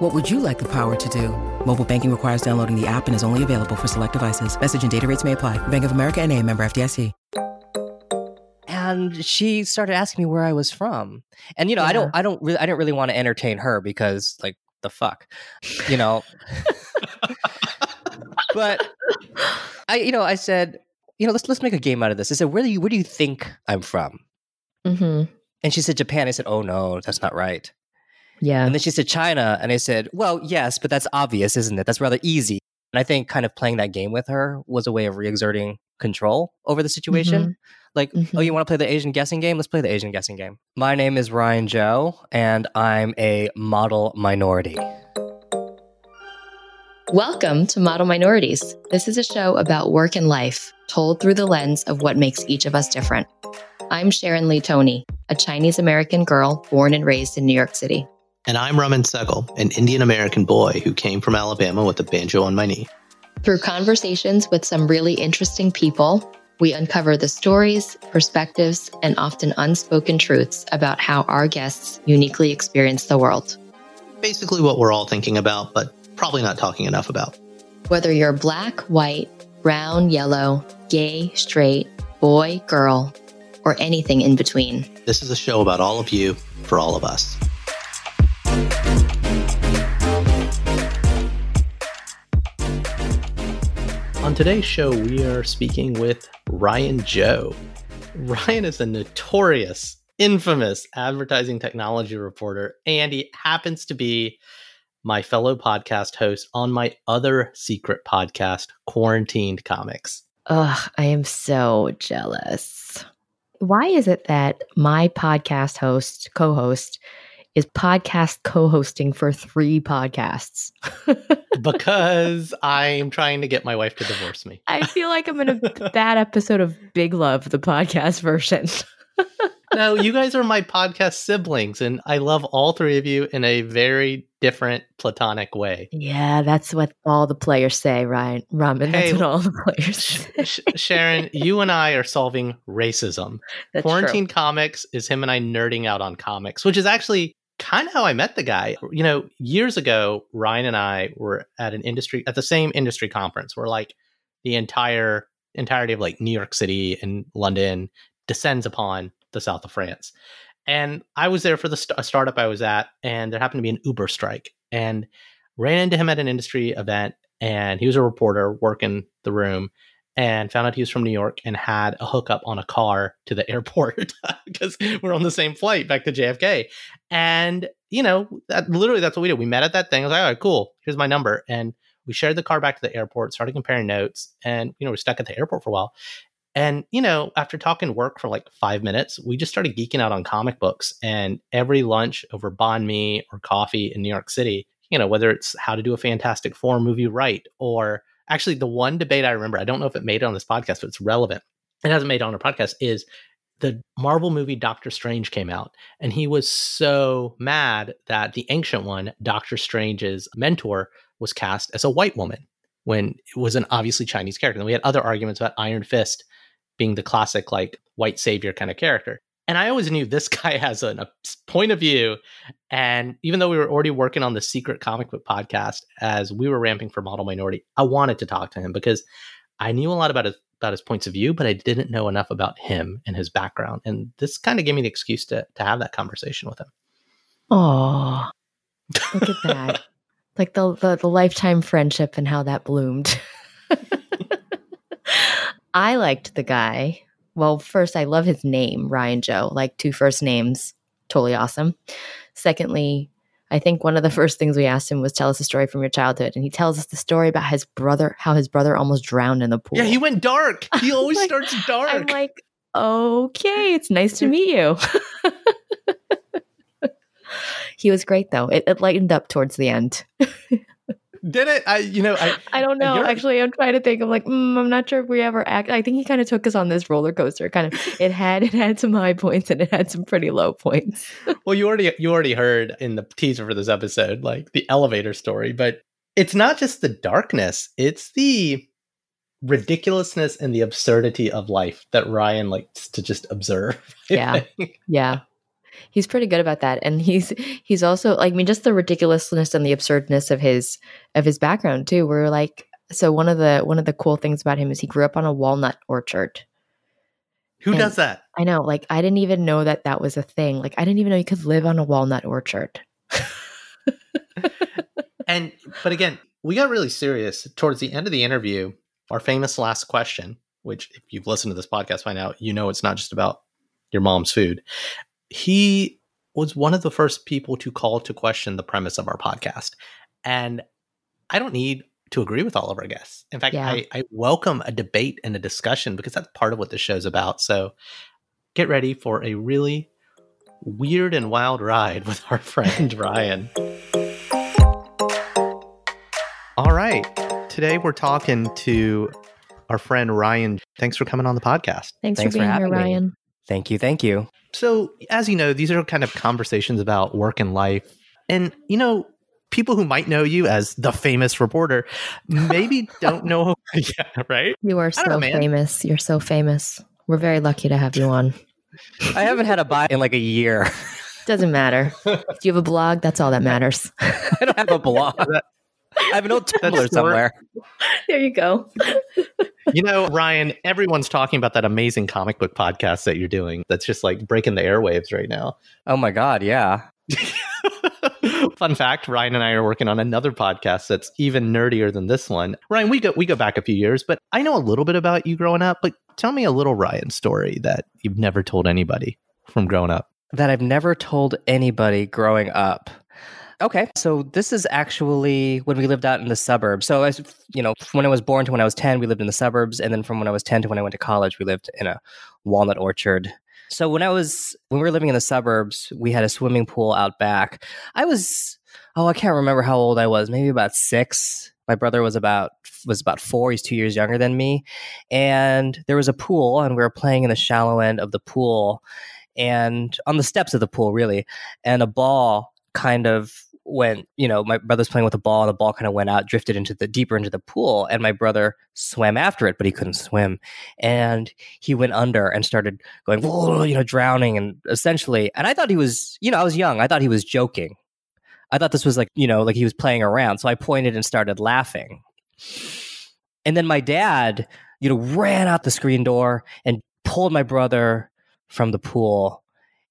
What would you like the power to do? Mobile banking requires downloading the app and is only available for select devices. Message and data rates may apply. Bank of America and a member FDIC. And she started asking me where I was from. And you know, I don't I don't really I didn't really want to entertain her because like the fuck. You know. but I you know, I said, you know, let's let's make a game out of this. I said, where do you where do you think I'm from? Mm-hmm. And she said Japan. I said, oh no, that's not right. Yeah. And then she said China, and I said, well, yes, but that's obvious, isn't it? That's rather easy. And I think kind of playing that game with her was a way of reexerting control over the situation. Mhm. Like, oh, Mhm. you want to play the Asian guessing game? Let's play the Asian guessing game. My name is Ryan Joe, and I'm a model minority. Welcome to Model Minorities. This is a show about work and life, told through the lens of what makes each of us different. I'm Sharon Lee Tony, a Chinese American girl born and raised in New York City. And I'm Raman Sehgal, an Indian American boy who came from Alabama with a banjo on my knee. Through conversations with some really interesting people, we uncover the stories, perspectives, and often unspoken truths about how our guests uniquely experience the world. Basically, what we're all thinking about, but probably not talking enough about. Whether you're black, white, brown, yellow, gay, straight, boy, girl, or anything in between. This is a show about all of you for all of us. On today's show, we are speaking with Ryan Joe. Ryan is a notorious, infamous advertising technology reporter, and he happens to be my fellow podcast host on my other secret podcast, Quarantined Comics. Ugh, I am so jealous. Why is it that my podcast host, co host, is podcast co hosting for three podcasts? because I'm trying to get my wife to divorce me. I feel like I'm in a bad episode of Big Love, the podcast version. No, you guys are my podcast siblings, and I love all three of you in a very different platonic way. yeah, that's what all the players say, Ryan. Raman, Hey, that's what all the players Sh- say. Sh- Sharon, you and I are solving racism. That's Quarantine true. Comics is him and I nerding out on comics, which is actually kind of how I met the guy. You know, years ago, Ryan and I were at an industry at the same industry conference where like the entire entirety of like New York City and London descends upon the south of France. And I was there for the st- startup I was at, and there happened to be an Uber strike, and ran into him at an industry event, and he was a reporter working the room, and found out he was from New York and had a hookup on a car to the airport because we're on the same flight back to JFK. And you know, that literally that's what we did. We met at that thing. I was like, all right, cool. Here's my number, and we shared the car back to the airport. Started comparing notes, and you know, we're stuck at the airport for a while. And, you know, after talking work for like five minutes, we just started geeking out on comic books. And every lunch over banh mi or coffee in New York City, you know, whether it's how to do a Fantastic Four movie right, or actually the one debate I remember, I don't know if it made it on this podcast, but it's relevant. It hasn't made it on a podcast, is the Marvel movie Doctor Strange came out. And he was so mad that the ancient one, Doctor Strange's mentor, was cast as a white woman when it was an obviously Chinese character. And we had other arguments about Iron Fist being the classic like white savior kind of character. And I always knew this guy has an, a point of view. And even though we were already working on the secret comic book podcast as we were ramping for Model Minority, I wanted to talk to him because I knew a lot about his about his points of view, but I didn't know enough about him and his background. And this kind of gave me the excuse to to have that conversation with him. Oh, look at that. like the, the the lifetime friendship and how that bloomed. I liked the guy. Well, first, I love his name, Ryan Joe, like two first names. Totally awesome. Secondly, I think one of the first things we asked him was tell us a story from your childhood. And he tells us the story about his brother, how his brother almost drowned in the pool. Yeah, he went dark. He always Like, starts dark. I'm like, okay, it's nice to meet you. he was great, though. It, it lightened up towards the end. Did it? I, you know, I, I don't know. Actually, I'm trying to think. I'm like, mm, I'm not sure if we ever act. I think he kind of took us on this roller coaster. Kind of, it had it had some high points and it had some pretty low points. well, you already, you already heard in the teaser for this episode, like the elevator story, but it's not just the darkness; it's the ridiculousness and the absurdity of life that Ryan likes to just observe. I Yeah. think. Yeah. He's pretty good about that. And he's he's also like I mean just the ridiculousness and the absurdness of his of his background too. We're like so one of the one of the cool things about him is he grew up on a walnut orchard. Who And- does that? I know, like I didn't even know that that was a thing. Like I didn't even know you could live on a walnut orchard. And but again, we got really serious towards the end of the interview. Our famous last question, which if you've listened to this podcast by now, you know it's not just about your mom's food. He was one of the first people to call to question the premise of our podcast. And I don't need to agree with all of our guests. In fact, Yeah. I, I welcome a debate and a discussion because that's part of what this show's about. So get ready for a really weird and wild ride with our friend Ryan. All right. Today we're talking to our friend Ryan. Thanks for coming on the podcast. Thanks, Thanks for for being here, Ryan. me. Ryan. Thank you. Thank you. So, as you know, these are kind of conversations about work and life. And, you know, people who might know you as the famous reporter maybe don't know. yeah, right? You are so know, famous. You're so famous. We're very lucky to have you on. I haven't had a buy in like a year. Doesn't matter. Do you have a blog? That's all that matters. I don't have a blog. I have an old Tumblr somewhere. there you go. You know, Ryan, everyone's talking about that amazing comic book podcast that you're doing that's just like breaking the airwaves right now. Oh my god, yeah. Fun fact, Ryan and I are working on another podcast that's even nerdier than this one. Ryan, we go we go back a few years, but I know a little bit about you growing up, but tell me a little Ryan story that you've never told anybody from growing up. That I've never told anybody growing up. Okay, so this is actually when we lived out in the suburbs. So, as you know, when I was born to when I was 10, we lived in the suburbs. And then from when I was 10 to when I went to college, we lived in a walnut orchard. So, when I was, when we were living in the suburbs, we had a swimming pool out back. I was, oh, I can't remember how old I was, maybe about six. My brother was about, was about four. He's two years younger than me. And there was a pool, and we were playing in the shallow end of the pool and on the steps of the pool, really. And a ball kind of went, you know, my brother's playing with a ball, and the ball kind of went out, drifted into the deeper into the pool, and my brother swam after it, but he couldn't swim, and he went under and started going, "Whoa," you know, drowning, and essentially, and I thought he was, you know, I was young, I thought he was joking. I thought this was like, you know, like he was playing around. So I pointed and started laughing. And then my dad, you know, ran out the screen door and pulled my brother from the pool.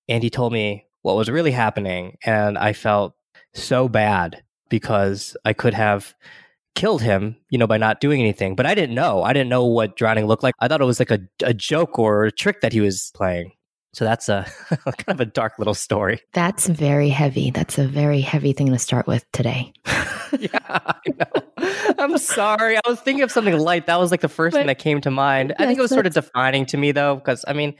And he told me what was really happening. And I felt so bad because I could have killed him, you know, by not doing anything. But I didn't know. I didn't know what drowning looked like. I thought it was like a, a joke or a trick that he was playing. So that's a kind of a dark little story. That's very heavy. That's a very heavy thing to start with today. yeah, I know. I'm sorry. I was thinking of something light. That was like the first But- thing that came to mind. I think it was sort of defining to me, though, because I mean,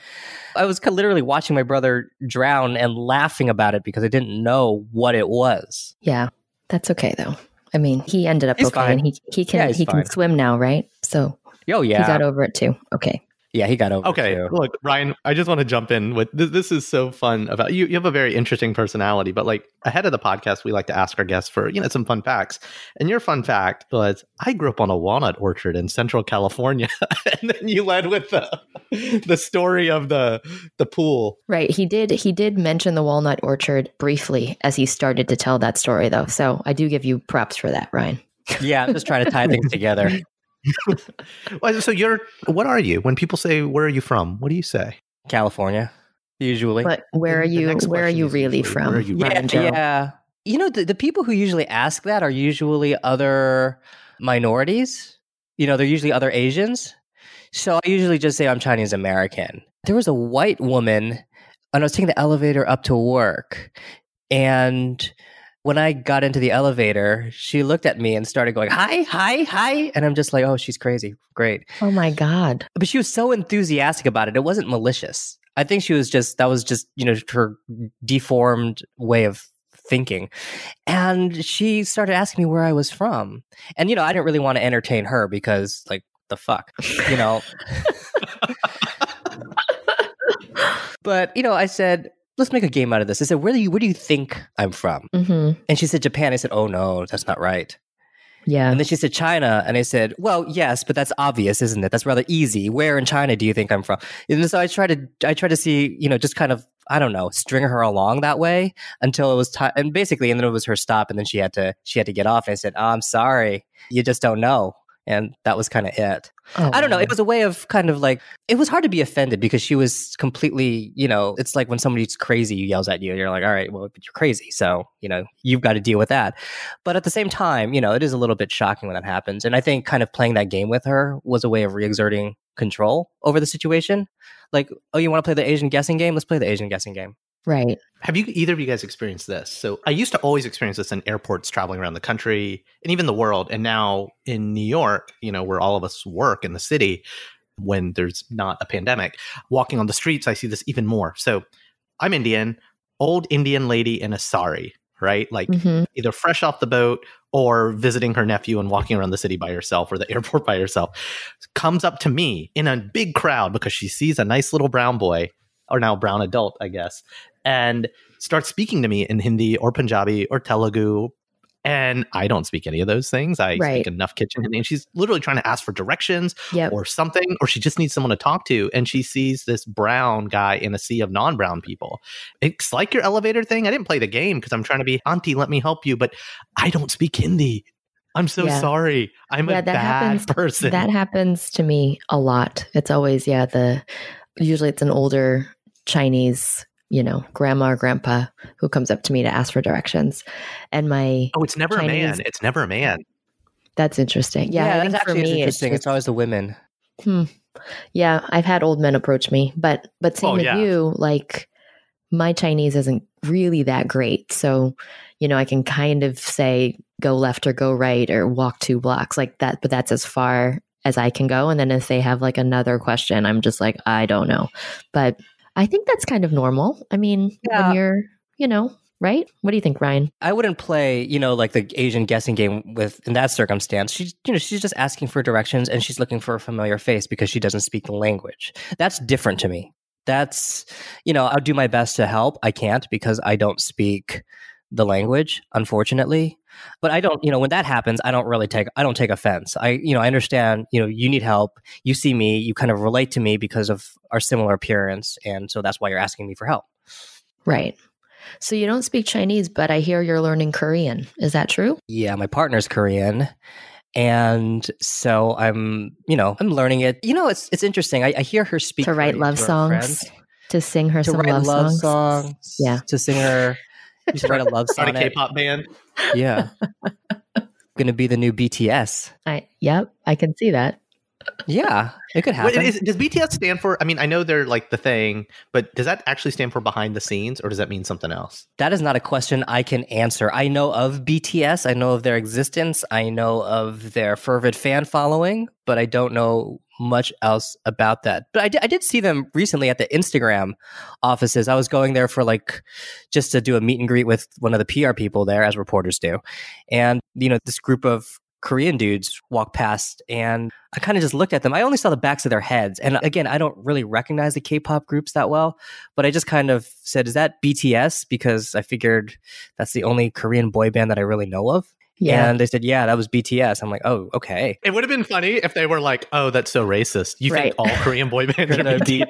I was literally watching my brother drown and laughing about it because I didn't know what it was. yeah, that's okay though. I mean, he ended up He's okay, fine. and he he can Yeah, he can swim now, right? So Oh yeah, he got over it too. Okay. Yeah, he got over. it, Okay, too. look, Ryan, I just want to jump in with this. This is so fun about you. You have a very interesting personality, but like ahead of the podcast, we like to ask our guests for you know some fun facts. And your fun fact was, I grew up on a walnut orchard in Central California, and then you led with the the story of the the pool. Right. He did he did mention the walnut orchard briefly as he started to tell that story though. So I do give you props for that, Ryan. yeah. I'm just trying to tie things together. Well, So you're what are you? When people say where are you from, what do you say? California, usually. But where The- are you where are you really usually, from? where are you yeah, Ryan Joe? yeah. You know, the, the people who usually ask that are usually other minorities. You know, they're usually other Asians. So I usually just say I'm Chinese American. There was a white woman, and I was taking the elevator up to work. And when I got into the elevator, she looked at me and started going, Hi, hi, hi. And I'm just like, Oh, she's crazy. Great. Oh my God. But she was so enthusiastic about it. It wasn't malicious. I think she was just, that was just, you know, her deformed way of thinking. And she started asking me where I was from. And, you know, I didn't really want to entertain her because, like, the fuck, you know? but, you know, I said, let's make a game out of this. I said, where do you, where do you think I'm from? Mm-hmm. And she said, Japan. I said, oh no, that's not right. Yeah. And then she said China, and I said, "Well, yes, but that's obvious, isn't it? That's rather easy. Where in China do you think I'm from?" And so I tried to, I tried to see, you know, just kind of, I don't know, string her along that way until it was time. And basically, and then it was her stop, and then she had to, she had to get off. And I said, oh, "I'm sorry, you just don't know." And that was kind of it. Oh, I don't know. wow. It was a way of kind of like it was hard to be offended because she was completely, you know, it's like when somebody's crazy yells at you, you're like, all right, well, but you're crazy, so you know you've got to deal with that. But at the same time, you know, it is a little bit shocking when that happens, and I think kind of playing that game with her was a way of re-exerting control over the situation. Like, oh, you want to play the Asian guessing game? Let's play the Asian guessing game. Right. Have you either of you guys experienced this? So I used to always experience this in airports traveling around the country and even the world. And now in New York, you know, where all of us work in the city when there's not a pandemic, walking on the streets, I see this even more. So I'm Indian, old Indian lady in a sari, right? Like hmm either fresh off the boat or visiting her nephew and walking around the city by herself or the airport by herself, comes up to me in a big crowd because she sees a nice little brown boy, or now brown adult, I guess, and starts speaking to me in Hindi or Punjabi or Telugu. And I don't speak any of those things. I Right. speak enough kitchen Hindi. And she's literally trying to ask for directions Yep. or something, or she just needs someone to talk to. And she sees this brown guy in a sea of non brown people. It's like your elevator thing. I didn't play the game because I'm trying to be, Auntie, let me help you. But I don't speak Hindi. I'm so Yeah. sorry. I'm Yeah, a that bad happens- person. That happens to me a lot. It's always, yeah, the usually it's an older Chinese, you know, grandma or grandpa who comes up to me to ask for directions. And my oh, it's never a man. It's never a man. that's interesting. Yeah, I think that's for actually me it's interesting. It's, just- always the women. Hmm. Yeah, I've had old men approach me, but but same Oh, with yeah. you. Like my Chinese isn't really that great, so you know I can kind of say go left or go right or walk two blocks like that, but that's as far as I can go. And then if they have like another question, I'm just like I don't know. But I think that's kind of normal. I mean, Yeah. when you're, you know, right? What do you think, Ryan? I wouldn't play, you know, like the Asian guessing game with in that circumstance. She's, you know, she's just asking for directions and she's looking for a familiar face because she doesn't speak the language. That's different to me. That's, you know, I'll do my best to help. I can't because I don't speak the language, unfortunately. But I don't, you know, when that happens, I don't really take, I don't take offense. I, you know, I understand, you know, you need help. You see me, you kind of relate to me because of our similar appearance. And so that's why you're asking me for help. Right. So you don't speak Chinese, but I hear you're learning Korean. Is that true? Yeah, my partner's Korean. And so I'm, you know, I'm learning it. You know, it's it's interesting. I, I hear her speak to write love songs, friends. to sing her to some write love, love, songs. songs. Yeah. to sing her. You should write a love Start a sonnet. K-pop band. Yeah, gonna be the new BTS. I yep, I can see that. Yeah, it could What happen. is, does BTS stand for? I mean, I know they're like the thing, but does that actually stand for behind the scenes, or does that mean something else? that is not a question I can answer. I know of BTS. I know of their existence. I know of their fervid fan following, but I don't know much else about that. But I did, did see them recently at the Instagram offices. I was going there for like just to do a meet and greet with one of the PR people there, as reporters do. And, you know, this group of Korean dudes walked past and I kind of just looked at them. I only saw the backs of their heads. And again, I don't really recognize the K pop groups that well, but I just kind of said, Is that BTS? Because I figured that's the only Korean boy band that I really know of. Yeah. And they said, Yeah, that was BTS. I'm like, Oh, okay. It would have been funny if they were like, "Oh, that's so racist." You Right. think all Korean boy bands are Gonna BTS?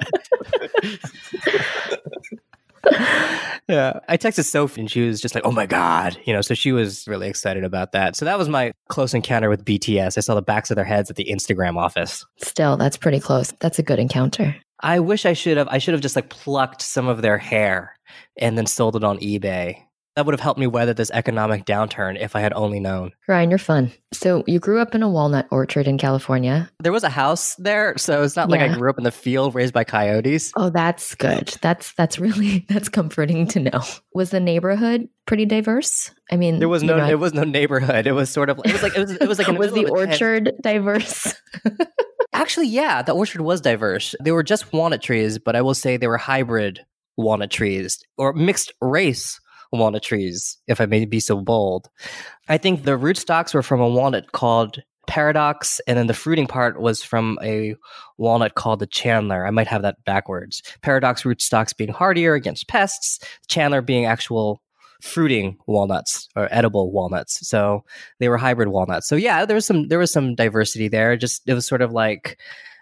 yeah. I texted Sophie and she was just like, oh my God. You know, so she was really excited about that. So that was my close encounter with BTS. I saw the backs of their heads at the Instagram office. Still, that's pretty close. That's a good encounter. I wish I should have, I should have just like plucked some of their hair and then sold it on eBay. That would have helped me weather this economic downturn if I had only known. Ryan, you're fun. So you grew up in a walnut orchard in California. There was a house there, so it's not like I grew up in the field raised by coyotes. Oh, that's good. That's that's really that's comforting to know. Was the neighborhood pretty diverse? I mean, There was no, know, it was no neighborhood. It was sort of, it was like, it was, it was like, in was the middle of a tent. orchard diverse? Actually, yeah, the orchard was diverse. They were just walnut trees, but I will say they were hybrid walnut trees or mixed race walnut trees, if I may be so bold. I think the rootstocks were from a walnut called Paradox, and then the fruiting part was from a walnut called the Chandler. I might have that backwards. Paradox rootstocks being hardier against pests, Chandler being actual fruiting walnuts or edible walnuts. So they were hybrid walnuts. So yeah, there was some there was some diversity there. Just it was sort of like,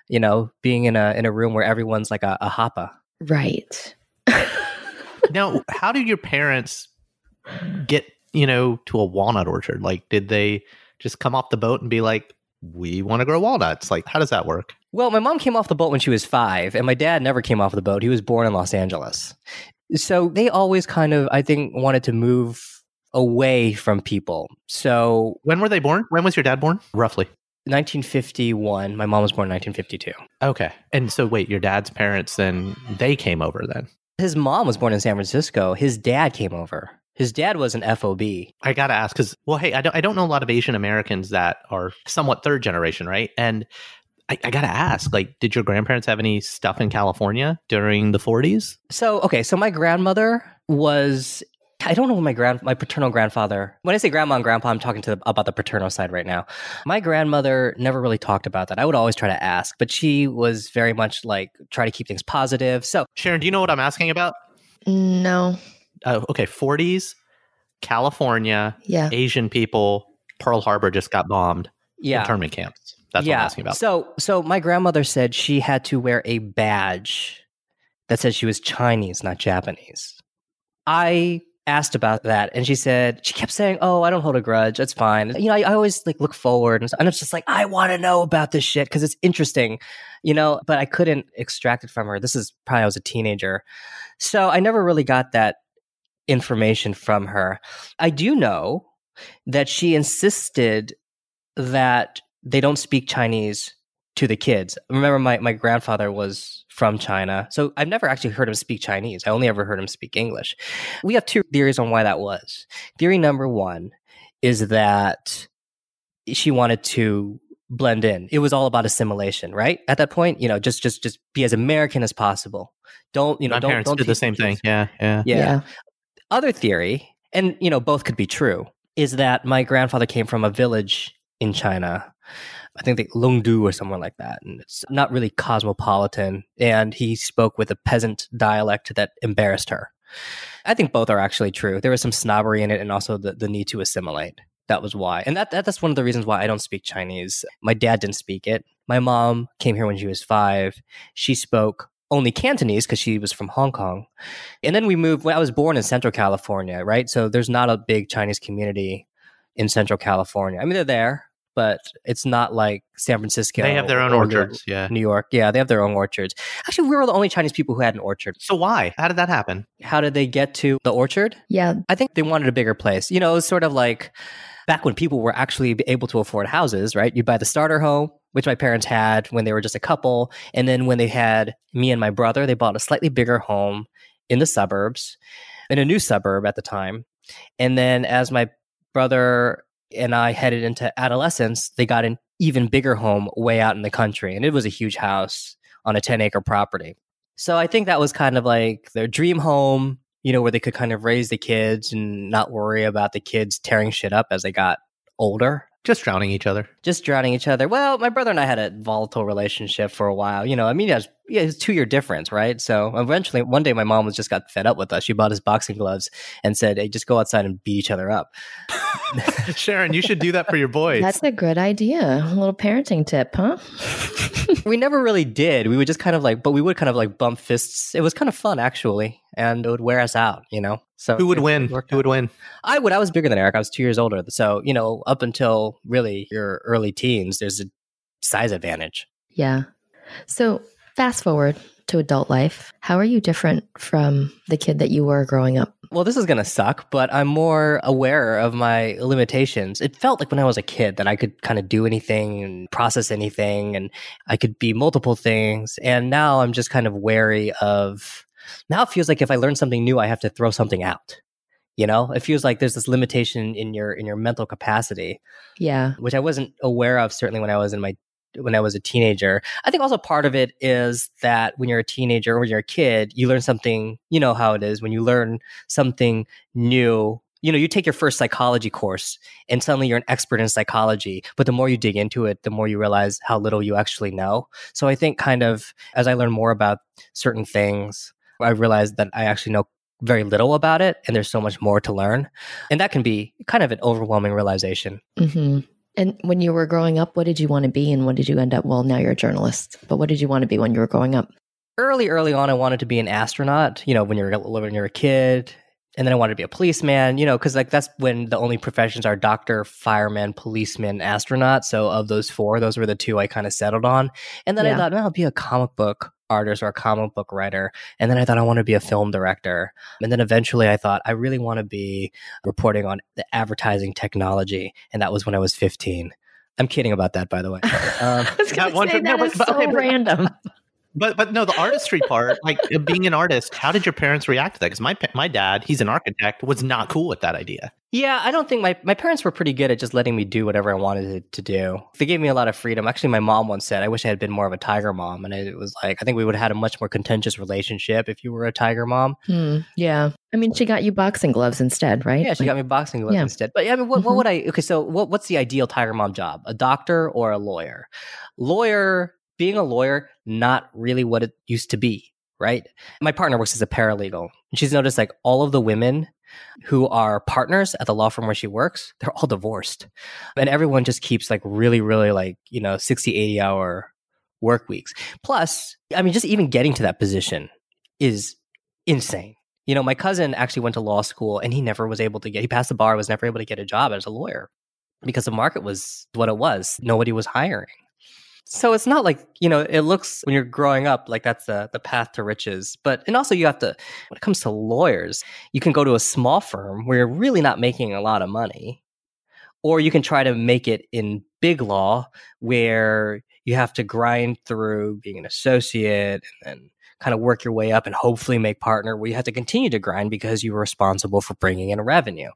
you know, being in a in a room where everyone's like a, a hapa. Right. now, how did your parents get, you know, to a walnut orchard? Like, did they just come off the boat and be like, we want to grow walnuts? Like, how does that work? Well, my mom came off the boat when she was five, and my dad never came off the boat. He was born in Los Angeles. So they always kind of, I think, wanted to move away from people. So when were they born? When was your dad born? Roughly. 1951. My mom was born in 1952. Okay. And so wait, your dad's parents then they came over then? His mom was born in San Francisco. His dad came over. His dad was an FOB. I gotta ask because, well, hey, I don't, I don't know a lot of Asian Americans that are somewhat third generation, right? And I, I, gotta ask, like, did your grandparents have any stuff in California during the 40s? So, okay, so my grandmother was. I don't know what my grand my paternal grandfather. When I say grandma and grandpa, I'm talking to the, about the paternal side right now. My grandmother never really talked about that. I would always try to ask, but she was very much like try to keep things positive. So, Sharon, do you know what I'm asking about? No. Uh, okay, 40s, California, yeah, Asian people. Pearl Harbor just got bombed. Yeah, internment camps. That's yeah. what I'm asking about. So, so my grandmother said she had to wear a badge that said she was Chinese, not Japanese. I asked about that, and she said she kept saying, "Oh, I don't hold a grudge. That's fine." You know, I, I always like look forward, and, and it's just like I want to know about this shit because it's interesting, you know. But I couldn't extract it from her. This is probably I was a teenager, so I never really got that information from her. I do know that she insisted that they don't speak Chinese to the kids. Remember, my, my grandfather was from China. So I've never actually heard him speak Chinese. I only ever heard him speak English. We have two theories on why that was. Theory number one is that she wanted to blend in. It was all about assimilation, right? At that point, you know, just just just be as American as possible. Don't you know? My don't, parents don't did the same thing. Yeah, yeah, yeah, yeah. Other theory, and you know, both could be true, is that my grandfather came from a village in China. I think they Longdu or somewhere like that. And it's not really cosmopolitan. And he spoke with a peasant dialect that embarrassed her. I think both are actually true. There was some snobbery in it and also the, the need to assimilate. That was why. And that, that that's one of the reasons why I don't speak Chinese. My dad didn't speak it. My mom came here when she was five. She spoke only Cantonese because she was from Hong Kong. And then we moved when I was born in Central California, right? So there's not a big Chinese community in Central California. I mean, they're there, but it's not like San Francisco. They have their own orchards. Yeah. New York. Yeah, they have their own orchards. Actually, we were the only Chinese people who had an orchard. So why? How did that happen? How did they get to the orchard? Yeah. I think they wanted a bigger place. You know, it was sort of like back when people were actually able to afford houses, right? You'd buy the starter home, which my parents had when they were just a couple. And then when they had me and my brother, they bought a slightly bigger home in the suburbs, in a new suburb at the time. And then as my brother and I headed into adolescence, they got an even bigger home way out in the country. And it was a huge house on a 10 acre property. So I think that was kind of like their dream home, you know, where they could kind of raise the kids and not worry about the kids tearing shit up as they got older. Just drowning each other. Just drowning each other. Well, my brother and I had a volatile relationship for a while. You know, I mean, was, yeah, it's two year difference, right? So eventually, one day, my mom was just got fed up with us. She bought us boxing gloves and said, "Hey, just go outside and beat each other up." Sharon, you should do that for your boys. That's a good idea. A little parenting tip, huh? we never really did. We would just kind of like, but we would kind of like bump fists. It was kind of fun, actually, and it would wear us out, you know. So who would win? Who would win? I would. I was bigger than Eric. I was two years older. So you know, up until really your early teens, there's a size advantage. Yeah. So fast forward to adult life. How are you different from the kid that you were growing up? Well, this is going to suck, but I'm more aware of my limitations. It felt like when I was a kid that I could kind of do anything and process anything and I could be multiple things. And now I'm just kind of wary of now it feels like if I learn something new, I have to throw something out. You know, it feels like there's this limitation in your in your mental capacity. Yeah, which I wasn't aware of certainly when I was in my when I was a teenager. I think also part of it is that when you're a teenager or when you're a kid, you learn something, you know how it is when you learn something new. You know, you take your first psychology course and suddenly you're an expert in psychology. But the more you dig into it, the more you realize how little you actually know. So I think, kind of, as I learn more about certain things, I realized that I actually know very little about it and there's so much more to learn. And that can be kind of an overwhelming realization. Mm-hmm. And when you were growing up, what did you want to be and what did you end up? Well, now you're a journalist, but what did you want to be when you were growing up? Early, early on, I wanted to be an astronaut. You know, when you're when you're a kid, and then I wanted to be a policeman, you know, because like that's when the only professions are doctor, fireman, policeman, astronaut. So of those four, those were the two I kind of settled on. And then yeah. I thought, no, I'll be a comic book artist or a comic book writer. And then I thought I want to be a film director. And then eventually I thought I really want to be reporting on the advertising technology. And that was when I was 15. I'm kidding about that, by the way. Um, I was say, that no, but, but, so okay, random. But but no, the artistry part, like being an artist, how did your parents react to that? Because my my dad, he's an architect, was not cool with that idea. Yeah, I don't think my, my parents were pretty good at just letting me do whatever I wanted to, do. They gave me a lot of freedom. Actually, my mom once said, I wish I had been more of a tiger mom. And it was like, I think we would have had a much more contentious relationship if you were a tiger mom. Hmm, yeah. I mean, she got you boxing gloves instead, right? Yeah, she like, got me boxing gloves yeah. instead. But yeah, I mean, what, mm-hmm. what would I, okay, so what, what's the ideal tiger mom job? A doctor or a lawyer? Lawyer being a lawyer, not really what it used to be, right? My partner works as a paralegal. And she's noticed like all of the women who are partners at the law firm where she works, they're all divorced. And everyone just keeps like really, really like, you know, 60, 80 hour work weeks. Plus, I mean, just even getting to that position is insane. You know, my cousin actually went to law school and he never was able to get, he passed the bar, was never able to get a job as a lawyer because the market was what it was. Nobody was hiring. So it's not like, you know, it looks when you're growing up like that's the, the path to riches. But, and also you have to, when it comes to lawyers, you can go to a small firm where you're really not making a lot of money. Or you can try to make it in big law where you have to grind through being an associate and then kind of work your way up and hopefully make partner where you have to continue to grind because you're responsible for bringing in revenue.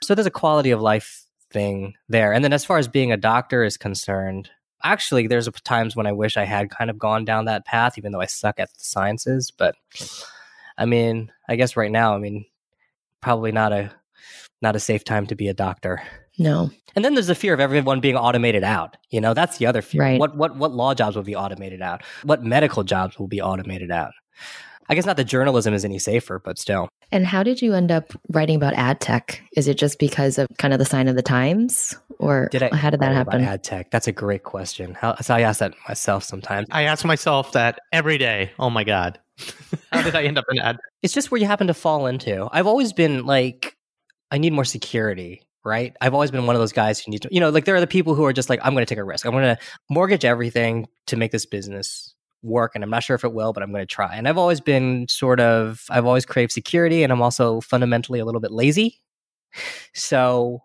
So there's a quality of life thing there. And then as far as being a doctor is concerned, actually there's times when I wish I had kind of gone down that path, even though I suck at the sciences. But I mean, I guess right now, I mean, probably not a not a safe time to be a doctor. No. And then there's the fear of everyone being automated out. You know, that's the other fear. Right. What what what law jobs will be automated out? What medical jobs will be automated out? I guess not that journalism is any safer, but still. And how did you end up writing about ad tech? Is it just because of kind of the sign of the times? Or did I, how did that happen? Ad tech. That's a great question. How, so I ask that myself sometimes. I ask myself that every day. Oh my God. how did I end up in ad? It's just where you happen to fall into. I've always been like, I need more security right? I've always been one of those guys who needs to, you know, like there are the people who are just like, I'm going to take a risk. I'm going to mortgage everything to make this business work and I'm not sure if it will, but I'm going to try. And I've always been sort of, I've always craved security and I'm also fundamentally a little bit lazy. So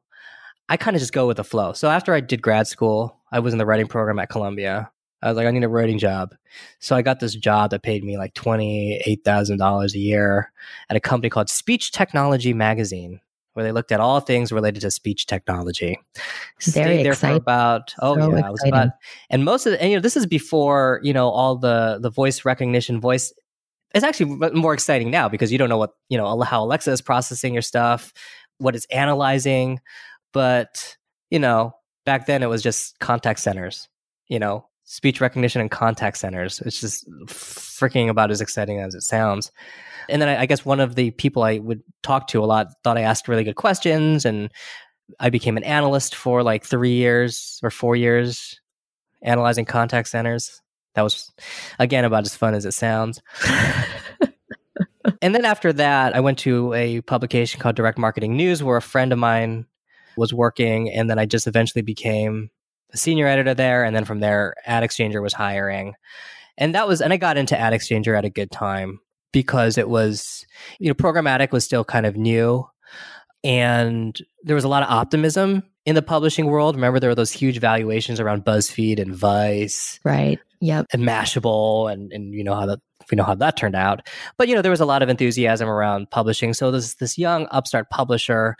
I kind of just go with the flow. So after I did grad school, I was in the writing program at Columbia. I was like, I need a writing job. So I got this job that paid me like $28,000 a year at a company called Speech Technology Magazine where they looked at all things related to speech technology. Very Stayed there exciting. for about oh so yeah, it was about and most of the and you know this is before you know all the the voice recognition voice. It's actually more exciting now because you don't know what you know how Alexa is processing your stuff, what it's analyzing, but you know back then it was just contact centers. You know, speech recognition and contact centers. It's just freaking about as exciting as it sounds. And then I, I, guess one of the people I would talk to a lot thought I asked really good questions, and I became an analyst for like three years or four years, analyzing contact centers. That was again about as fun as it sounds. and then after that, I went to a publication called Direct Marketing News, where a friend of mine was working, and then I just eventually became senior editor there, and then from there, Ad Exchanger was hiring, and that was, and I got into Ad Exchanger at a good time because it was, you know, programmatic was still kind of new, and there was a lot of optimism in the publishing world. Remember, there were those huge valuations around BuzzFeed and Vice, right? Yep, and Mashable, and and you know how that we know how that turned out. But you know, there was a lot of enthusiasm around publishing. So this this young upstart publisher,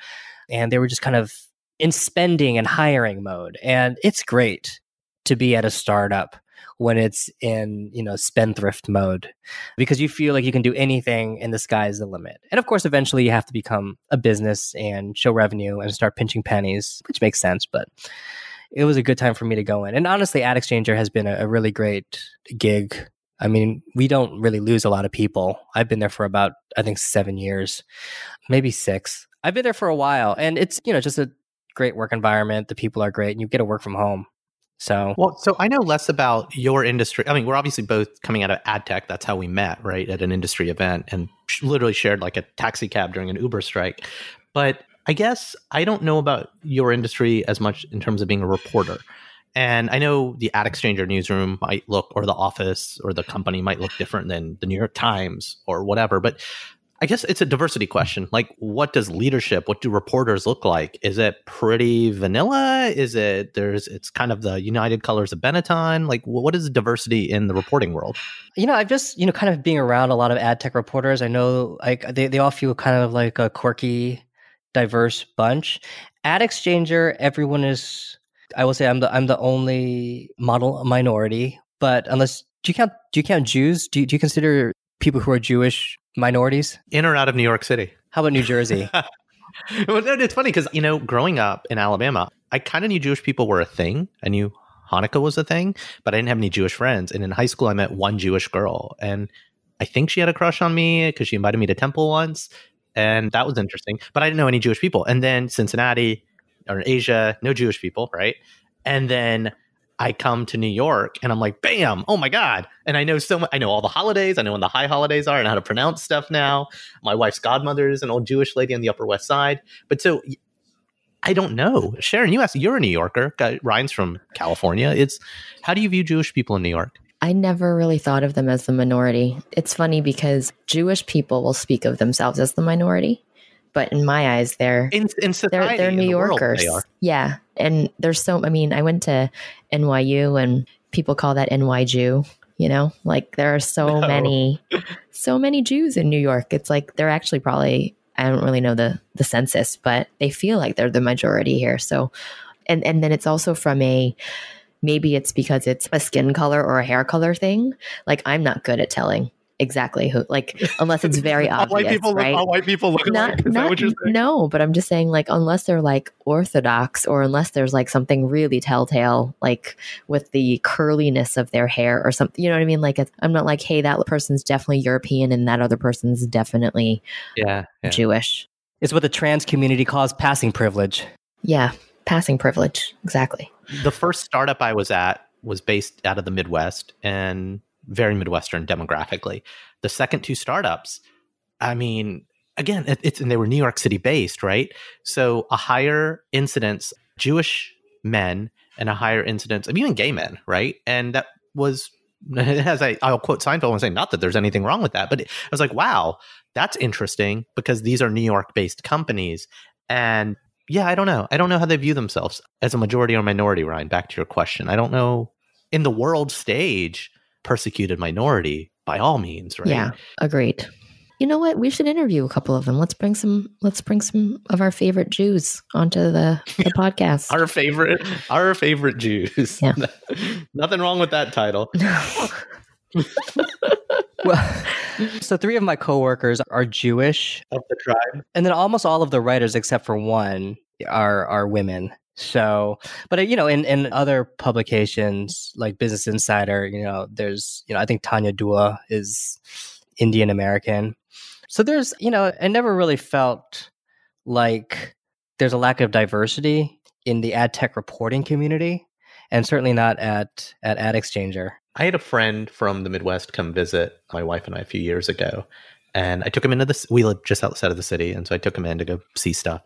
and they were just kind of in spending and hiring mode. And it's great to be at a startup when it's in you know spendthrift mode because you feel like you can do anything and the sky is the limit and of course eventually you have to become a business and show revenue and start pinching pennies which makes sense but it was a good time for me to go in and honestly ad exchanger has been a, a really great gig I mean, we don't really lose a lot of people. I've been there for about, I think, seven years, maybe six. I've been there for a while, and it's you know just a great work environment. The people are great, and you get to work from home. So, well, so I know less about your industry. I mean, we're obviously both coming out of ad tech. That's how we met, right? At an industry event and literally shared like a taxi cab during an Uber strike. But I guess I don't know about your industry as much in terms of being a reporter. And I know the Ad Exchanger newsroom might look, or the office or the company might look different than the New York Times or whatever. But I guess it's a diversity question. Like, what does leadership, what do reporters look like? Is it pretty vanilla? Is it there's it's kind of the United Colors of Benetton? Like, what is diversity in the reporting world? You know, I've just you know kind of being around a lot of ad tech reporters. I know like they they all feel kind of like a quirky, diverse bunch. Ad Exchanger, everyone is. I will say I'm the I'm the only model minority, but unless do you count do you count Jews? Do you, do you consider people who are Jewish minorities? In or out of New York City? How about New Jersey? well, it's funny because, you know, growing up in Alabama, I kind of knew Jewish people were a thing. I knew Hanukkah was a thing, but I didn't have any Jewish friends. And in high school, I met one Jewish girl. And I think she had a crush on me because she invited me to temple once. And that was interesting. But I didn't know any Jewish people. And then Cincinnati or Asia, no Jewish people, right? And then I come to New York and I'm like, bam, oh my God. And I know so much, I know all the holidays. I know when the high holidays are and how to pronounce stuff now. My wife's godmother is an old Jewish lady on the Upper West Side. But so I don't know. Sharon, you asked, you're a New Yorker. Ryan's from California. It's how do you view Jewish people in New York? I never really thought of them as the minority. It's funny because Jewish people will speak of themselves as the minority but in my eyes, they're in, in society, they're, they're New the Yorkers. World, yeah, and there's so. I mean, I went to NYU, and people call that NY Jew. You know, like there are so no. many, so many Jews in New York. It's like they're actually probably. I don't really know the the census, but they feel like they're the majority here. So, and and then it's also from a maybe it's because it's a skin color or a hair color thing. Like I'm not good at telling exactly who like unless it's very obvious white people right? all white people look not, alike. Is not, that what no but i'm just saying like unless they're like orthodox or unless there's like something really telltale like with the curliness of their hair or something you know what i mean? Like i'm not like hey that person's definitely european and that other person's definitely yeah, yeah. jewish. It's what the trans community calls passing privilege. Yeah passing privilege exactly. The first startup i was at was based out of the midwest and very Midwestern demographically. The second two startups, I mean, again, it, it's and they were New York City based, right? So a higher incidence Jewish men and a higher incidence of even gay men, right? And that was as I, I'll quote Seinfeld and say, not that there's anything wrong with that, but I was like, wow, that's interesting because these are New York based companies. And yeah, I don't know. I don't know how they view themselves as a majority or minority, Ryan. Back to your question. I don't know in the world stage, persecuted minority by all means, right? Yeah, agreed. You know what? We should interview a couple of them. Let's bring some. Let's bring some of our favorite Jews onto the, the podcast. our favorite, our favorite Jews. Yeah. Nothing wrong with that title. well, so three of my coworkers are Jewish of the tribe, and then almost all of the writers, except for one, are are women. So, but uh, you know, in, in other publications like Business Insider, you know, there's, you know, I think Tanya Dua is Indian American. So there's, you know, I never really felt like there's a lack of diversity in the ad tech reporting community and certainly not at at Ad Exchanger. I had a friend from the Midwest come visit my wife and I a few years ago. And I took him into this. we live just outside of the city, and so I took him in to go see stuff.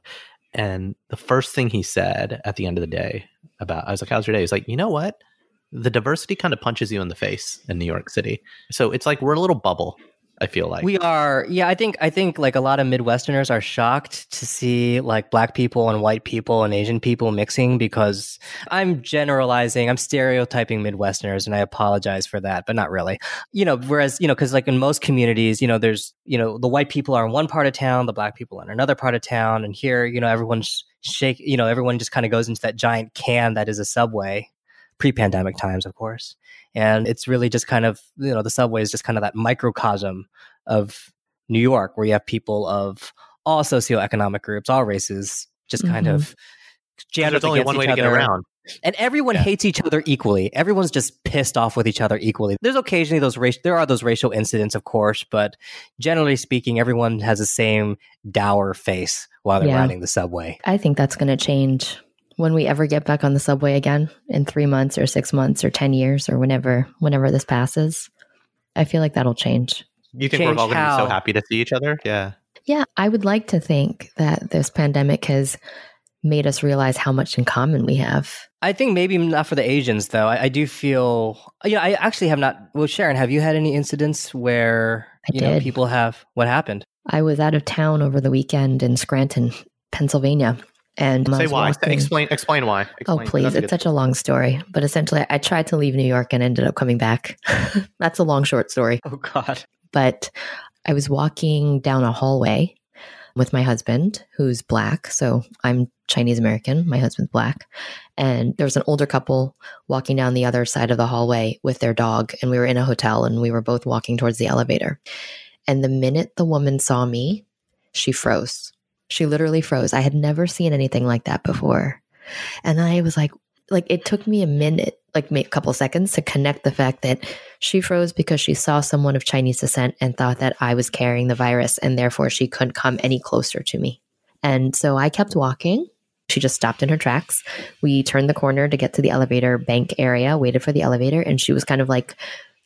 And the first thing he said at the end of the day about, I was like, how's your day? He's like, you know what? The diversity kind of punches you in the face in New York City. So it's like we're a little bubble I feel like we are. Yeah, I think I think like a lot of Midwesterners are shocked to see like black people and white people and Asian people mixing because I'm generalizing, I'm stereotyping Midwesterners, and I apologize for that, but not really. You know, whereas you know, because like in most communities, you know, there's you know the white people are in one part of town, the black people in another part of town, and here, you know, everyone's shake. You know, everyone just kind of goes into that giant can that is a subway pre-pandemic times, of course. And it's really just kind of you know the subway is just kind of that microcosm of New York, where you have people of all socioeconomic groups, all races, just kind Mhm. of jammed There's only against one way each to get other. around. And everyone Yeah. hates each other equally. Everyone's just pissed off with each other equally. There's occasionally those racial, there are those racial incidents, of course, but generally speaking, everyone has the same dour face while they're Yeah. riding the subway. I think that's going to change when we ever get back on the subway again in three months or six months or 10 years or whenever, whenever this passes. I feel like that'll change. You think we're all going to be so happy to see each other? Yeah. Yeah, I would like to think that this pandemic has made us realize how much in common we have. I think maybe not for the Asians though. I, I do feel, yeah, I actually have not. Well, Sharon, have you had any incidents where I you know people have what happened? I was out of town over the weekend in Scranton, Pennsylvania. And Say why. walking- Explain. Explain why. Oh, please. That's a It's such a long story. But essentially, I tried to leave New York and ended up coming back. That's a long, short story. Oh God. But I was walking down a hallway with my husband, who's black. So I'm Chinese American. My husband's black. And there was an older couple walking down the other side of the hallway with their dog. And we were in a hotel and we were both walking towards the elevator. And the minute the woman saw me, she froze. She literally froze. I had never seen anything like that before. And I was like, like it took me a minute, like a couple seconds to connect the fact that she froze because she saw someone of Chinese descent and thought that I was carrying the virus and therefore she couldn't come any closer to me. And so I kept walking. She just stopped in her tracks. We turned the corner to get to the elevator bank area, waited for the elevator, and she was kind of like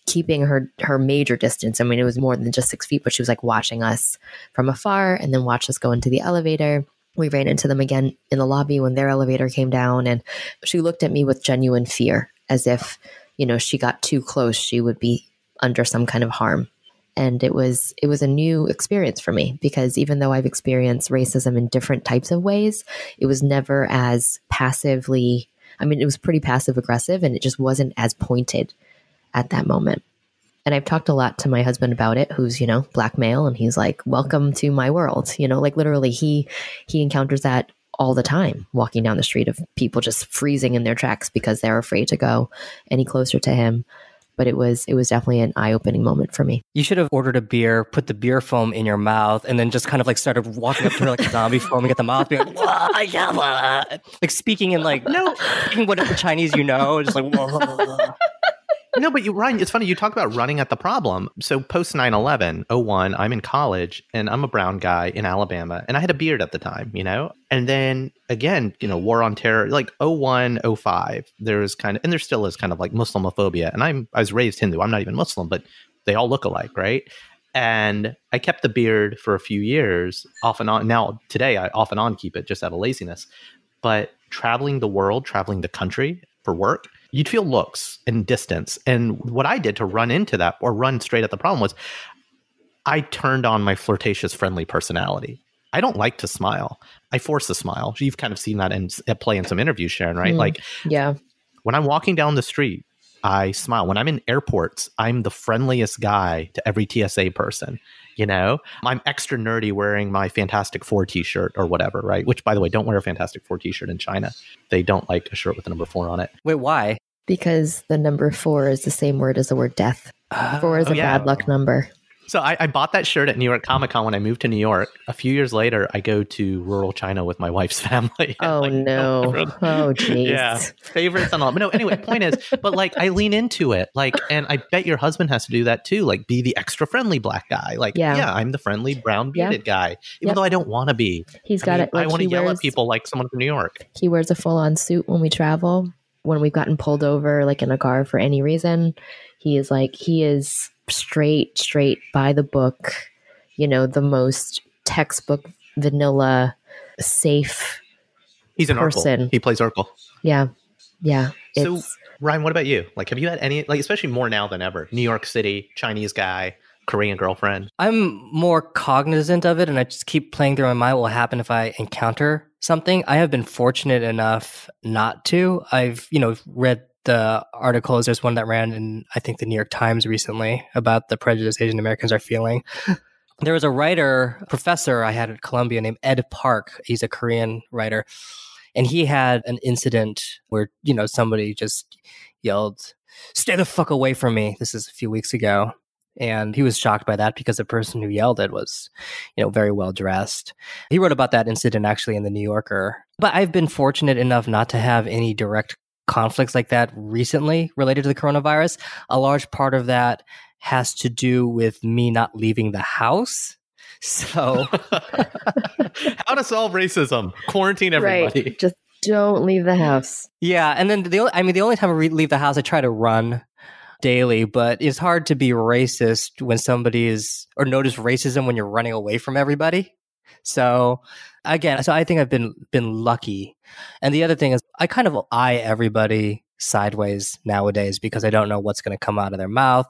keeping her her major distance. I mean, it was more than just six feet, but she was like watching us from afar and then watched us go into the elevator. We ran into them again in the lobby when their elevator came down, and she looked at me with genuine fear, as if, you know, she got too close, she would be under some kind of harm. And it was it was a new experience for me because even though I've experienced racism in different types of ways, it was never as passively I mean, it was pretty passive aggressive and it just wasn't as pointed at that moment. And I've talked a lot to my husband about it, who's, you know, black male, and he's like, Welcome to my world. You know, like literally he he encounters that all the time walking down the street of people just freezing in their tracks because they're afraid to go any closer to him. But it was it was definitely an eye opening moment for me. You should have ordered a beer, put the beer foam in your mouth, and then just kind of like started walking up to her like a zombie, foaming at the mouth, being like, "Wah, yeah, wah," like speaking in like no, speaking whatever Chinese you know, just like. "Wah." No, but you, Ryan, it's funny. You talk about running at the problem. So post 9 11, 01, I'm in college and I'm a brown guy in Alabama and I had a beard at the time, you know? And then again, you know, war on terror, like 01, 05, there was kind of, and there still is kind of like Muslimophobia. And I'm, I was raised Hindu. I'm not even Muslim, but they all look alike, right? And I kept the beard for a few years off and on. Now, today, I off and on keep it just out of laziness. But traveling the world, traveling the country for work, you'd feel looks and distance. And what I did to run into that or run straight at the problem was I turned on my flirtatious, friendly personality. I don't like to smile. I force a smile. You've kind of seen that in, at play in some interviews, Sharon, right? Mm. Like Yeah. when I'm walking down the street, I smile. When I'm in airports, I'm the friendliest guy to every TSA person. You know, I'm extra nerdy wearing my Fantastic Four t shirt or whatever, right? Which, by the way, don't wear a Fantastic Four t shirt in China. They don't like a shirt with the number four on it. Wait, why? Because the number four is the same word as the word death. Four is Oh, a yeah. bad luck number. So I, I bought that shirt at New York Comic Con when I moved to New York. A few years later, I go to rural China with my wife's family. Oh like, no. Oh, everyone- Oh jeez. Yeah, favorites and all. But no, anyway, point is, but like I lean into it, like, and I bet your husband has to do that too. Like, be the extra friendly black guy. Like, Yeah. yeah, I'm the friendly brown Yeah. bearded guy, even Yep. though I don't want to be. He's I, got mean, it. Like I want to yell wears, at people like someone from New York. He wears a full on suit when we travel. When we've gotten pulled over, like in a car for any reason, he is like he is straight, straight by the book. You know, the most textbook vanilla, safe. He's an Person. Urkel. He plays Urkel. Yeah, yeah. So- Ryan, what about you? Like, have you had any, like, especially more now than ever? New York City, Chinese guy, Korean girlfriend. I'm more cognizant of it, and I just keep playing through my mind what will happen if I encounter something. I have been fortunate enough not to. I've, you know, read the articles. There's one that ran in, I think, the New York Times recently about the prejudice Asian Americans are feeling. There was a writer, professor I had at Columbia named Ed Park. He's a Korean writer. and he had an incident where you know somebody just yelled, "Stay the fuck away from me!" This is a few weeks ago, and he was shocked by that because the person who yelled it was, you know, very well dressed. He wrote about that incident actually in the New Yorker. But I've been fortunate enough not to have any direct conflicts like that recently related to the coronavirus. A large part of that has to do with me not leaving the house. So, how to solve racism? Quarantine everybody. Right. Just don't leave the house. Yeah, and then the only I mean the only time I re- leave the house, I try to run daily, but it's hard to be racist when somebody is or notice racism when you're running away from everybody. So again, so I think I've been been lucky. And the other thing is I kind of eye everybody sideways nowadays because I don't know what's going to come out of their mouth,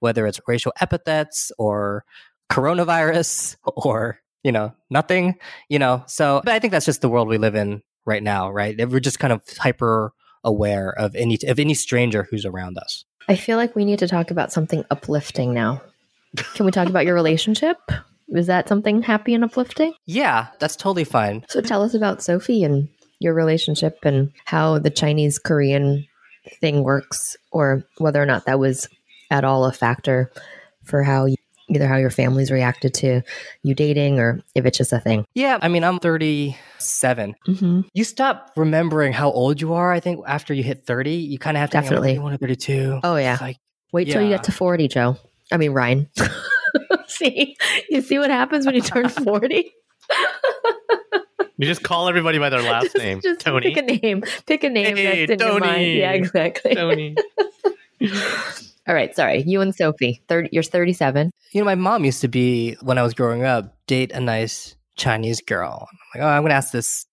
whether it's racial epithets or coronavirus or, you know, nothing, you know. So, but I think that's just the world we live in right now, right? We're just kind of hyper aware of any of any stranger who's around us. I feel like we need to talk about something uplifting now. Can we talk about your relationship? Is that something happy and uplifting? Yeah, that's totally fine. So tell us about Sophie and your relationship and how the Chinese Korean thing works, or whether or not that was at all a factor for how you, either how your family's reacted to you dating or if it's just a thing. Yeah, I mean, I'm 37. Mm-hmm. You stop remembering how old you are, I think, after you hit 30. You kind of have to Definitely. think, I'm 32. Oh, yeah. Like, Wait till you get to 40, Joe. I mean, Ryan. see, you see what happens when you turn 40? You just call everybody by their last Just- name. just Tony. Pick a name. Pick a name Hey, that's in your mind. Tony. Yeah, exactly. Tony. All right, sorry. You and Sophie. 30, you're 37. You know, my mom used to be when I was growing up, date a nice Chinese girl. I'm like, oh, I'm gonna ask this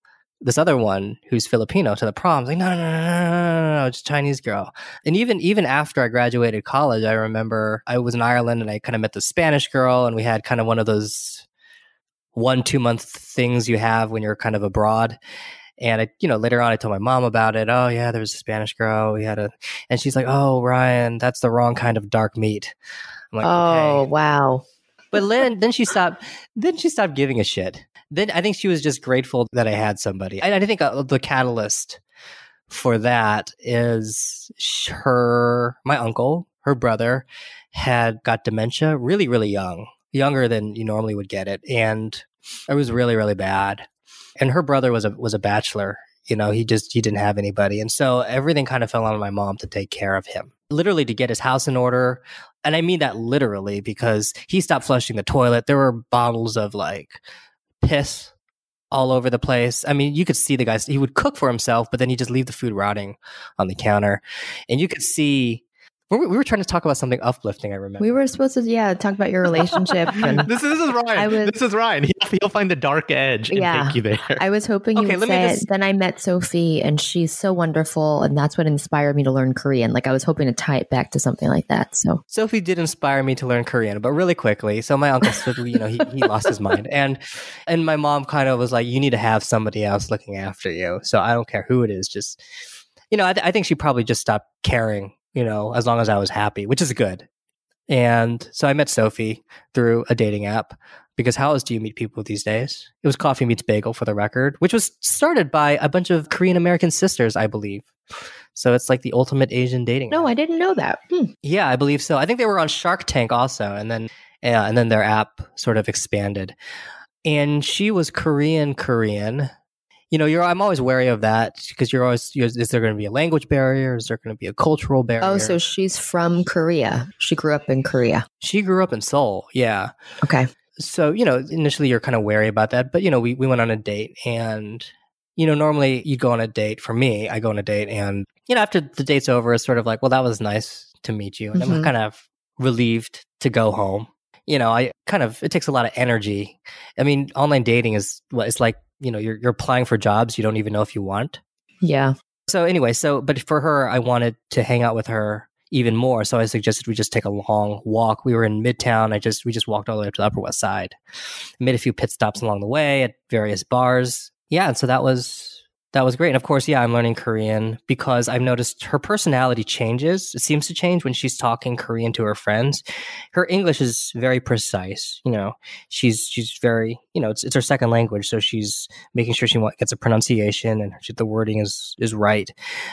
this other one who's Filipino to the prom. I like, no, no, no, no, no, no, no, just Chinese girl. And even even after I graduated college, I remember I was in Ireland and I kind of met the Spanish girl, and we had kind of one of those one two month things you have when you're kind of abroad. And I, you know, later on, I told my mom about it. Oh yeah, there was a Spanish girl. We had a, and she's like, "Oh Ryan, that's the wrong kind of dark meat." I'm like, oh, okay. wow. But then, then she stopped. Then she stopped giving a shit. Then I think she was just grateful that I had somebody. And I think uh, the catalyst for that is her, my uncle, her brother, had got dementia really, really young, younger than you normally would get it, and it was really, really bad. And her brother was a was a bachelor. You know, he just he didn't have anybody, and so everything kind of fell on my mom to take care of him, literally to get his house in order, and I mean that literally because he stopped flushing the toilet. There were bottles of like piss all over the place. I mean, you could see the guys, he would cook for himself, but then he'd just leave the food rotting on the counter. And you could see, we were, we were trying to talk about something uplifting, I remember. We were supposed to, yeah, talk about your relationship. and this, this is Ryan. Was- this is Ryan. He'll, he'll find the dark edge and Yeah. take you there. I was hoping you Okay, would say just- it. Then I met Sophie, and she's so wonderful, and that's what inspired me to learn Korean. Like I was hoping to tie it back to something like that. So Sophie did inspire me to learn Korean, but really quickly. So my uncle, said, you know, he, he lost his mind, and and my mom kind of was like, "You need to have somebody else looking after you." So I don't care who it is, just you know, I, th- I think she probably just stopped caring, you know, as long as I was happy, which is good. And so I met Sophie through a dating app because how else do you meet people these days? It was Coffee Meets Bagel for the record, which was started by a bunch of Korean American sisters, I believe. So it's like the ultimate Asian dating. no, app. I didn't know that. Hmm. Yeah, I believe so. I think they were on Shark Tank also, and then yeah, and then their app sort of expanded. And she was Korean, Korean. You know, you're I'm always wary of that because you're always you're, is there going to be a language barrier? Is there going to be a cultural barrier? Oh, so she's from Korea. She grew up in Korea. she grew up in Seoul. Yeah. Okay. So you know, initially you're kind of wary about that, but you know, we we went on a date, and you know, normally you go on a date. For me, I go on a date, and you know, after the date's over, it's sort of like, well, that was nice to meet you, and I'm Mhm. kind of relieved to go home. You know, I kind of it takes a lot of energy. I mean, online dating is what it's like. You know, you're you're applying for jobs you don't even know if you want. Yeah. So anyway, so but for her, I wanted to hang out with her even more. So I suggested we just take a long walk. We were in Midtown. I just we just walked all the way up to the Upper West Side. Made a few pit stops along the way at various bars. Yeah, and so that was That was great. And of course, yeah, I'm learning Korean because I've noticed her personality changes. It seems to change when she's talking Korean to her friends. Her English is very precise. You know, she's she's very you know it's it's her second language, so she's making sure she gets a pronunciation and the wording is is right.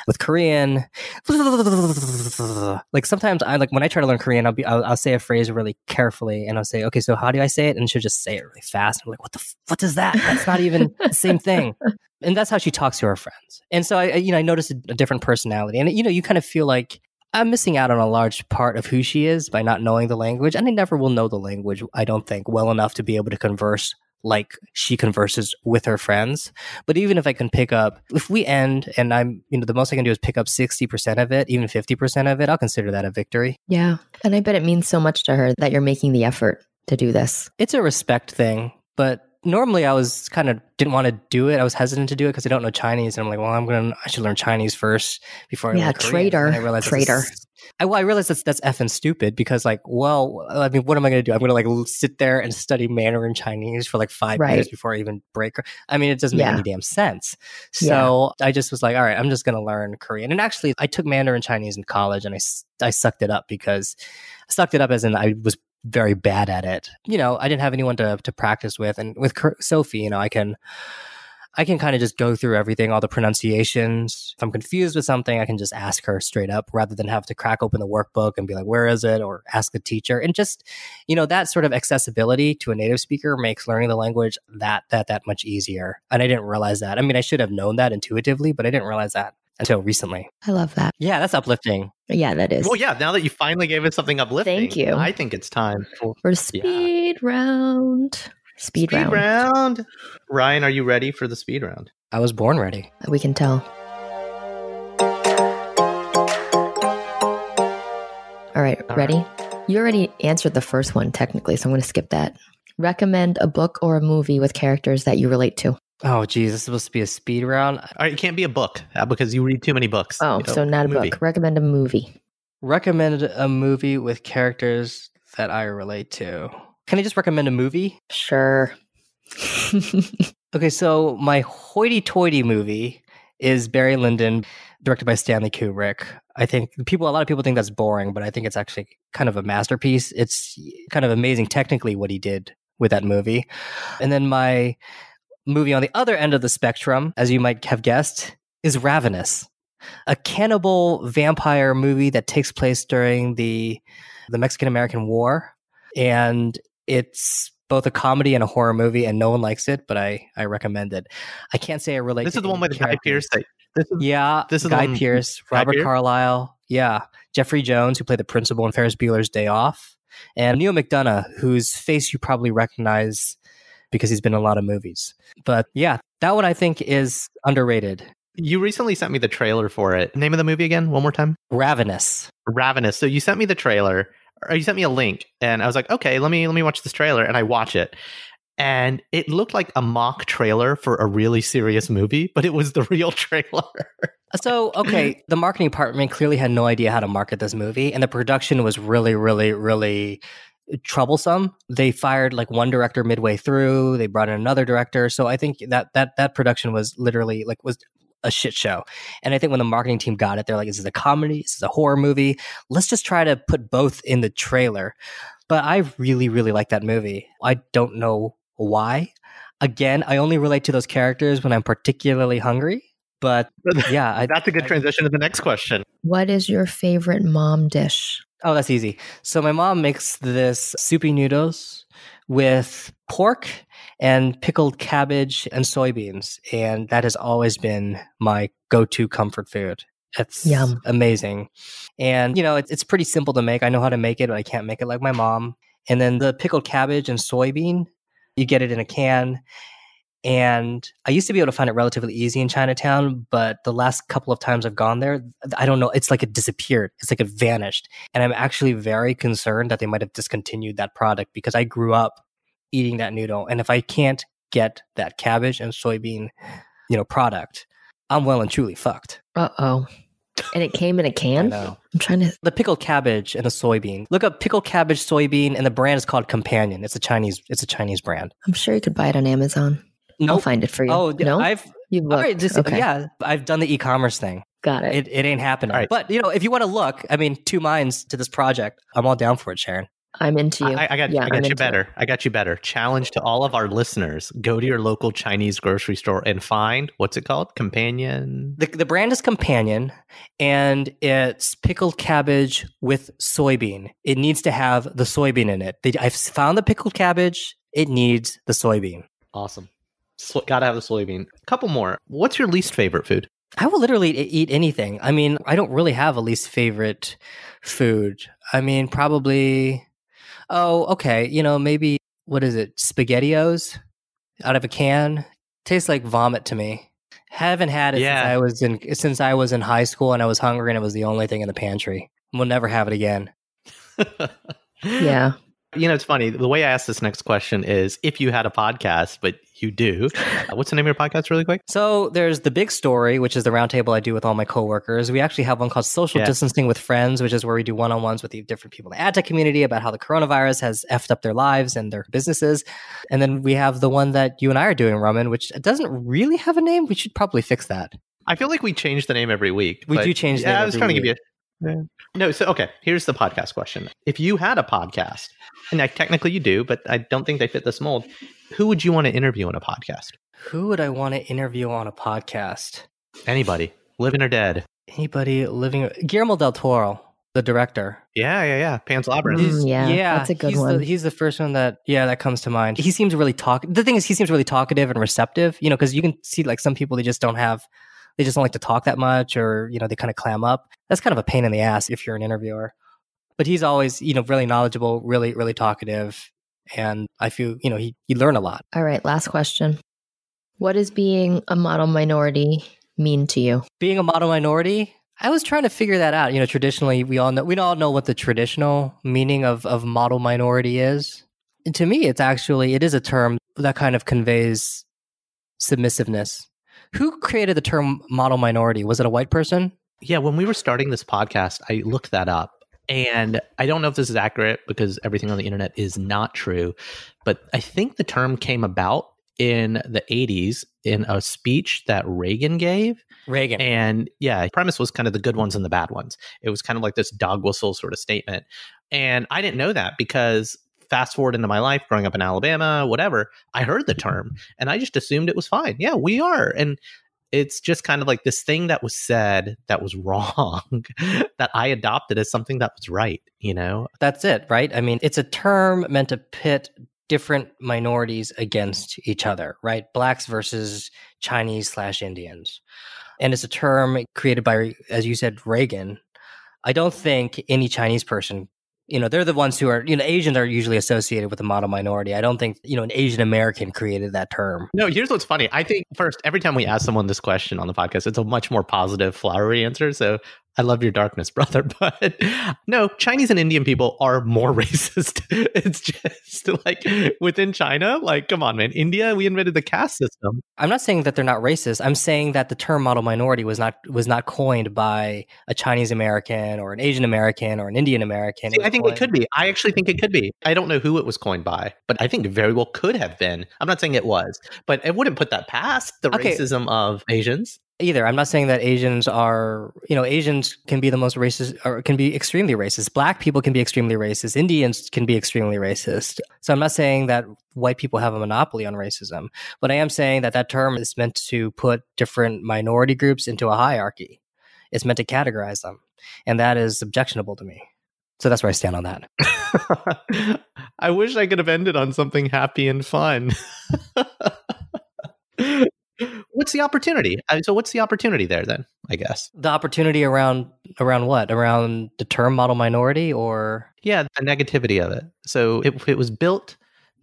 With Korean, like sometimes I like when I try to learn Korean, I'll be I'll, I'll say a phrase really carefully and I'll say, okay, so how do I say it? And she'll just say it really fast. I'm like, what the f- what does that? That's not even the same thing and that's how she talks to her friends. And so I, you know, I noticed a, a, different personality, and you know, you kind of feel like I'm missing out on a large part of who she is by not knowing the language, and I never will know the language. I don't think well enough to be able to converse like she converses with her friends. But even if I can pick up, if we end and I'm, you know, the most I can do is pick up 60% of it, even 50% of it, I'll consider that a victory. Yeah. And I bet it means so much to her that you're making the effort to do this. It's a respect thing, but normally I was kind of didn't want to do it. I was hesitant to do it because I don't know Chinese, and I'm like, well, I'm gonna I should learn Chinese first before I yeah, traitor. I realized traitor. I, well, I realized that's that's effing stupid because like, well, I mean, what am I gonna do? I'm gonna like sit there and study Mandarin Chinese for like five right. years before I even break. I mean, it doesn't yeah. make any damn sense. So yeah. I just was like, all right, I'm just gonna learn Korean. And actually, I took Mandarin Chinese in college, and I I sucked it up because I sucked it up as in I was very bad at it. You know, I didn't have anyone to to practice with, and with Sophie, you know, I can. I can kind of just go through everything, all the pronunciations. If I'm confused with something, I can just ask her straight up rather than have to crack open the workbook and be like, where is it? Or ask the teacher. And just, you know, that sort of accessibility to a native speaker makes learning the language that, that, that much easier. And I didn't realize that. I mean, I should have known that intuitively, but I didn't realize that until recently. I love that. Yeah, that's uplifting. Yeah, that is. Well, yeah, now that you finally gave us something uplifting. Thank you. I think it's time for, for speed yeah. round. Speed, speed round. round. Ryan, are you ready for the speed round? I was born ready. We can tell. All right, All ready? Right. You already answered the first one technically, so I'm going to skip that. Recommend a book or a movie with characters that you relate to. Oh, geez, this is supposed to be a speed round. All right, it can't be a book uh, because you read too many books. Oh, you know, so not a, a book. Recommend a movie. Recommend a movie with characters that I relate to. Can I just recommend a movie? Sure. okay, so my hoity-toity movie is Barry Lyndon, directed by Stanley Kubrick. I think people, a lot of people think that's boring, but I think it's actually kind of a masterpiece. It's kind of amazing technically what he did with that movie. And then my movie on the other end of the spectrum, as you might have guessed, is Ravenous, a cannibal vampire movie that takes place during the the Mexican American War, and it's both a comedy and a horror movie, and no one likes it, but I I recommend it. I can't say I relate. This is the one with Guy Pearce. This is, yeah, this is Guy Pearce, Robert Guy Carlyle, yeah, Jeffrey Jones, who played the principal in Ferris Bueller's Day Off, and Neal McDonough, whose face you probably recognize because he's been in a lot of movies. But yeah, that one I think is underrated. You recently sent me the trailer for it. Name of the movie again, one more time? Ravenous. Ravenous. So you sent me the trailer, or you sent me a link, and I was like, okay, let me let me watch this trailer, and I watch it. And it looked like a mock trailer for a really serious movie, but it was the real trailer. so, okay, the marketing department clearly had no idea how to market this movie, and the production was really, really, really troublesome. They fired like one director midway through. They brought in another director. So I think that that that production was literally like was a shit show. And I think when the marketing team got it, they're like, "This is a comedy. This is a horror movie. Let's just try to put both in the trailer." But I really, really like that movie. I don't know why. Again, I only relate to those characters when I'm particularly hungry. But yeah, I, that's a good transition to the next question. What is your favorite mom dish? Oh, that's easy. So my mom makes this soupy noodles with pork and pickled cabbage and soybeans, and that has always been my go-to comfort food. It's Yum. amazing, and you know it's, it's pretty simple to make. I know how to make it, but I can't make it like my mom. And then the pickled cabbage and soybean, you get it in a can, and I used to be able to find it relatively easy in Chinatown, but the last couple of times I've gone there, I don't know, it's like it disappeared. It's like it vanished. And I'm actually very concerned that they might have discontinued that product because I grew up eating that noodle. And if I can't get that cabbage and soybean, you know, product, I'm well and truly fucked. Uh oh. And it came in a can? I'm trying to. The pickled cabbage and the soybean. Look up pickled cabbage, soybean, and the brand is called Companion. It's a Chinese. It's a Chinese brand. I'm sure you could buy it on Amazon. Nope. I'll find it for you. Oh, no? I've You All look. right, just, okay. yeah, I've done the e-commerce thing. Got it. It, it ain't happening. All right. But you know, if you want to look, I mean, two minds to this project. I'm all down for it, Sharon. I'm into you. I, I got, Yeah, I I'm got you into it. better. I got you better. Challenge to all of our listeners: go to your local Chinese grocery store and find what's it called? Companion. The, the brand is Companion, and it's pickled cabbage with soybean. It needs to have the soybean in it. They, I've found the pickled cabbage. It needs the soybean. Awesome. So, gotta have the soybean. A couple more. What's your least favorite food? I will literally eat anything. I mean, I don't really have a least favorite food. I mean, probably. Oh, okay. You know, maybe what is it? Spaghettios out of a can. Tastes like vomit to me. Haven't had it Yeah. since I was in since I was in high school and I was hungry and it was the only thing in the pantry. We'll never have it again. Yeah. You know, it's funny. The way I ask this next question is if you had a podcast, but you do. uh, What's the name of your podcast, really quick? So there's the big story, which is the roundtable I do with all my coworkers. We actually have one called Social Yeah. Distancing with Friends, which is where we do one-on-ones with the different people in the ad tech community about how the coronavirus has effed up their lives and their businesses. And then we have the one that you and I are doing, Raman, which doesn't really have a name. We should probably fix that. I feel like we change the name every week. We do change the Yeah, name I was trying to give you. Week. Yeah. No, so okay. Here's the podcast question: If you had a podcast, and I, technically you do, but I don't think they fit this mold, who would you want to interview on a podcast? Who would I want to interview on a podcast? Anybody, living or dead? Anybody living? Guillermo del Toro, the director. Yeah, yeah, yeah. Pan's Labyrinth. Mm, yeah, that's a good he's one. The, he's the first one that yeah that comes to mind. He seems really talk. The thing is, he seems really talkative and receptive. You know, because you can see like some people they just don't have, they just don't like to talk that much, or you know they kind of clam up. That's kind of a pain in the ass if you're an interviewer. But he's always you know really knowledgeable, really really talkative, and I feel you know he you learn a lot. All right. Last question. What does being a model minority mean to you? Being a model minority. I was trying to figure that out. You know, traditionally, we all know we all know what the traditional meaning of of model minority is. And to me, it's actually it is a term that kind of conveys submissiveness. Who created the term model minority? Was it a white person? Yeah, when we were starting this podcast, I looked that up. And I don't know if this is accurate because everything on the internet is not true. But I think the term came about in the 80s in a speech that Reagan gave. Reagan. And yeah, the premise was kind of the good ones and the bad ones. It was kind of like this dog whistle sort of statement. And I didn't know that because fast forward into my life, growing up in Alabama, whatever, I heard the term and I just assumed it was fine. Yeah, we are. And it's just kind of like this thing that was said that was wrong that I adopted as something that was right, you know? That's it, right? I mean, it's a term meant to pit different minorities against each other, right? Blacks versus Chinese slash Indians. And it's a term created by, as you said, Reagan. I don't think any Chinese person, you know, they're the ones who are, you know, Asians are usually associated with the model minority. I don't think, you know, an Asian American created that term. No, here's what's funny. I think first, every time we ask someone this question on the podcast, it's a much more positive, flowery answer. So I love your darkness, brother. But no, Chinese and Indian people are more racist. it's just like within China, like, come on, man. India, we invented the caste system. I'm not saying that they're not racist. I'm saying that the term model minority was not was not coined by a Chinese American or an Asian American or an Indian American. I think it could be. I actually think it could be. I don't know who it was coined by, but I think it very well could have been. I'm not saying it was, but I wouldn't put that past the Okay. racism of Asians. Either. I'm not saying that Asians are, you know, Asians can be the most racist or can be extremely racist. Black people can be extremely racist. Indians can be extremely racist. So I'm not saying that white people have a monopoly on racism, but I am saying that that term is meant to put different minority groups into a hierarchy. It's meant to categorize them. And that is objectionable to me. So that's where I stand on that. I wish I could have ended on something happy and fun. what's the opportunity? Uh, So, what's the opportunity there then? I guess. The opportunity around around what? Around the term model minority or Yeah, the negativity of it. So, it, it was built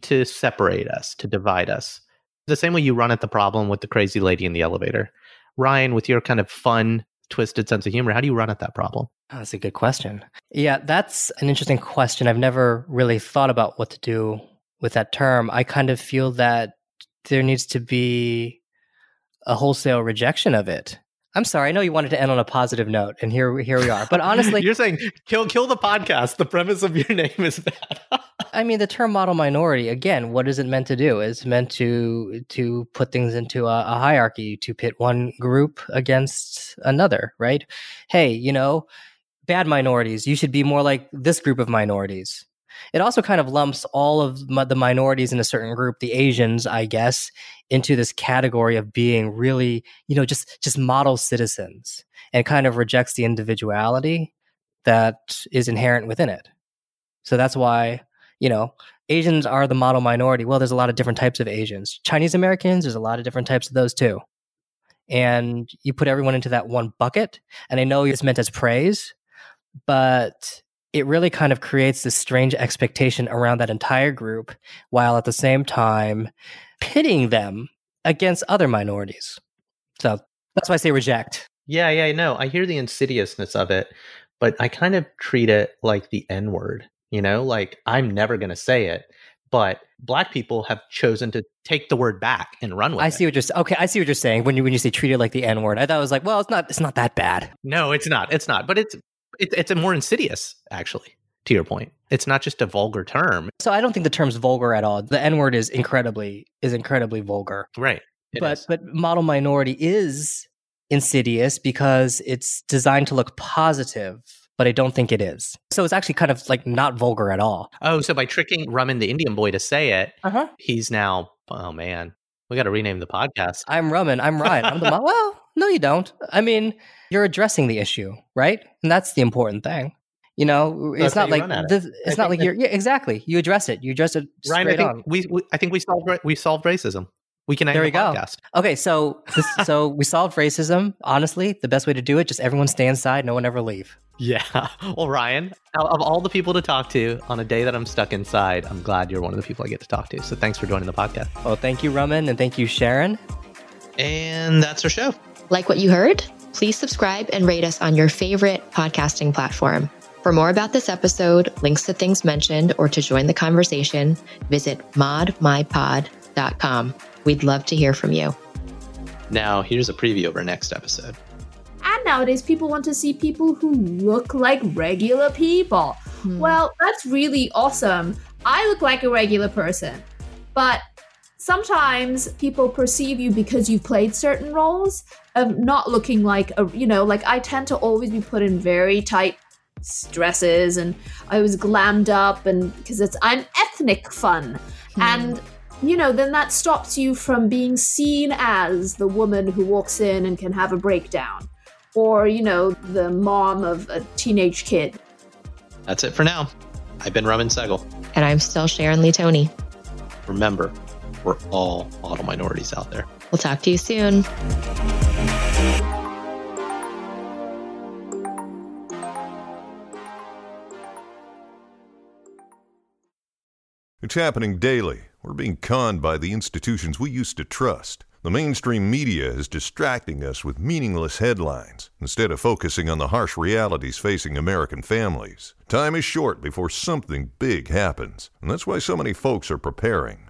to separate us, to divide us. The same way you run at the problem with the crazy lady in the elevator. Ryan, with your kind of fun, twisted sense of humor, how do you run at that problem? Oh, that's a good question. Yeah, that's an interesting question. I've never really thought about what to do with that term. I kind of feel that there needs to be a wholesale rejection of it. I'm sorry. I know you wanted to end on a positive note, and here here we are. But honestly, you're saying kill kill the podcast. The premise of your name is bad. I mean, the term model minority again. What is it meant to do? It's meant to to put things into a, a hierarchy to pit one group against another, right? Hey, you know, bad minorities. You should be more like this group of minorities. It also kind of lumps all of the minorities in a certain group, the Asians, I guess, into this category of being really, you know, just just model citizens, and kind of rejects the individuality that is inherent within it. So that's why, you know, Asians are the model minority. Well, there's a lot of different types of Asians. Chinese Americans, there's a lot of different types of those too. And you put everyone into that one bucket. And I know it's meant as praise, but it really kind of creates this strange expectation around that entire group while at the same time pitting them against other minorities. So that's why I say reject. Yeah, yeah, no, I hear the insidiousness of it, but I kind of treat it like the N word, you know, like I'm never going to say it, but black people have chosen to take the word back and run with I it. I see what you're okay. I see what you're saying when you when you say treat it like the N word. I thought it was like, well, it's not it's not that bad. No, it's not. It's not. But it's it, it's a more insidious, actually. To your point, it's not just a vulgar term, So I don't think the term's vulgar at all. The N word is incredibly is incredibly vulgar. right? But is. but model minority is insidious because it's designed to look positive, but I don't think it is. So it's actually kind of like not vulgar at all. oh, so by tricking Raman the Indian boy to say it, Uh-huh. he's now. Oh man, we got to rename the podcast. I'm Raman. I'm Ryan. I'm the mo- well. No, you don't. I mean, you're addressing the issue, right? And that's the important thing. You know, it's That's not like run at this, I it's not like you're. Yeah, exactly. You address it. You address it Ryan, I think on. we, we I think we solved we solved racism. We can end There the we go. podcast. Okay, so this, so we solved racism. Honestly, the best way to do it, just everyone stay inside, no one ever leave. Yeah. Well, Ryan, of all the people to talk to on a day that I'm stuck inside, I'm glad you're one of the people I get to talk to. So thanks for joining the podcast. Well, thank you, Raman, and thank you, Sharon. And that's our show. Like what you heard? Please subscribe and rate us on your favorite podcasting platform. For more about this episode, links to things mentioned, or to join the conversation, visit modmypod.com. We'd love to hear from you. Now, here's a preview of our next episode. And nowadays, people want to see people who look like regular people. Hmm. Well, that's really awesome. I look like a regular person, but sometimes people perceive you because you've played certain roles of not looking like a, you know, like I tend to always be put in very tight dresses and I was glammed up and because it's I'm ethnic fun. Hmm. And you know, then that stops you from being seen as the woman who walks in and can have a breakdown or you know the mom of a teenage kid That's it for now. I've been Raman Sehgal. And I'm still Sharon Lee Tony. Remember, we're all model minorities out there. We'll talk to you soon. It's happening daily. We're being conned by the institutions we used to trust. The mainstream media is distracting us with meaningless headlines instead of focusing on the harsh realities facing American families. Time is short before something big happens, and that's why so many folks are preparing.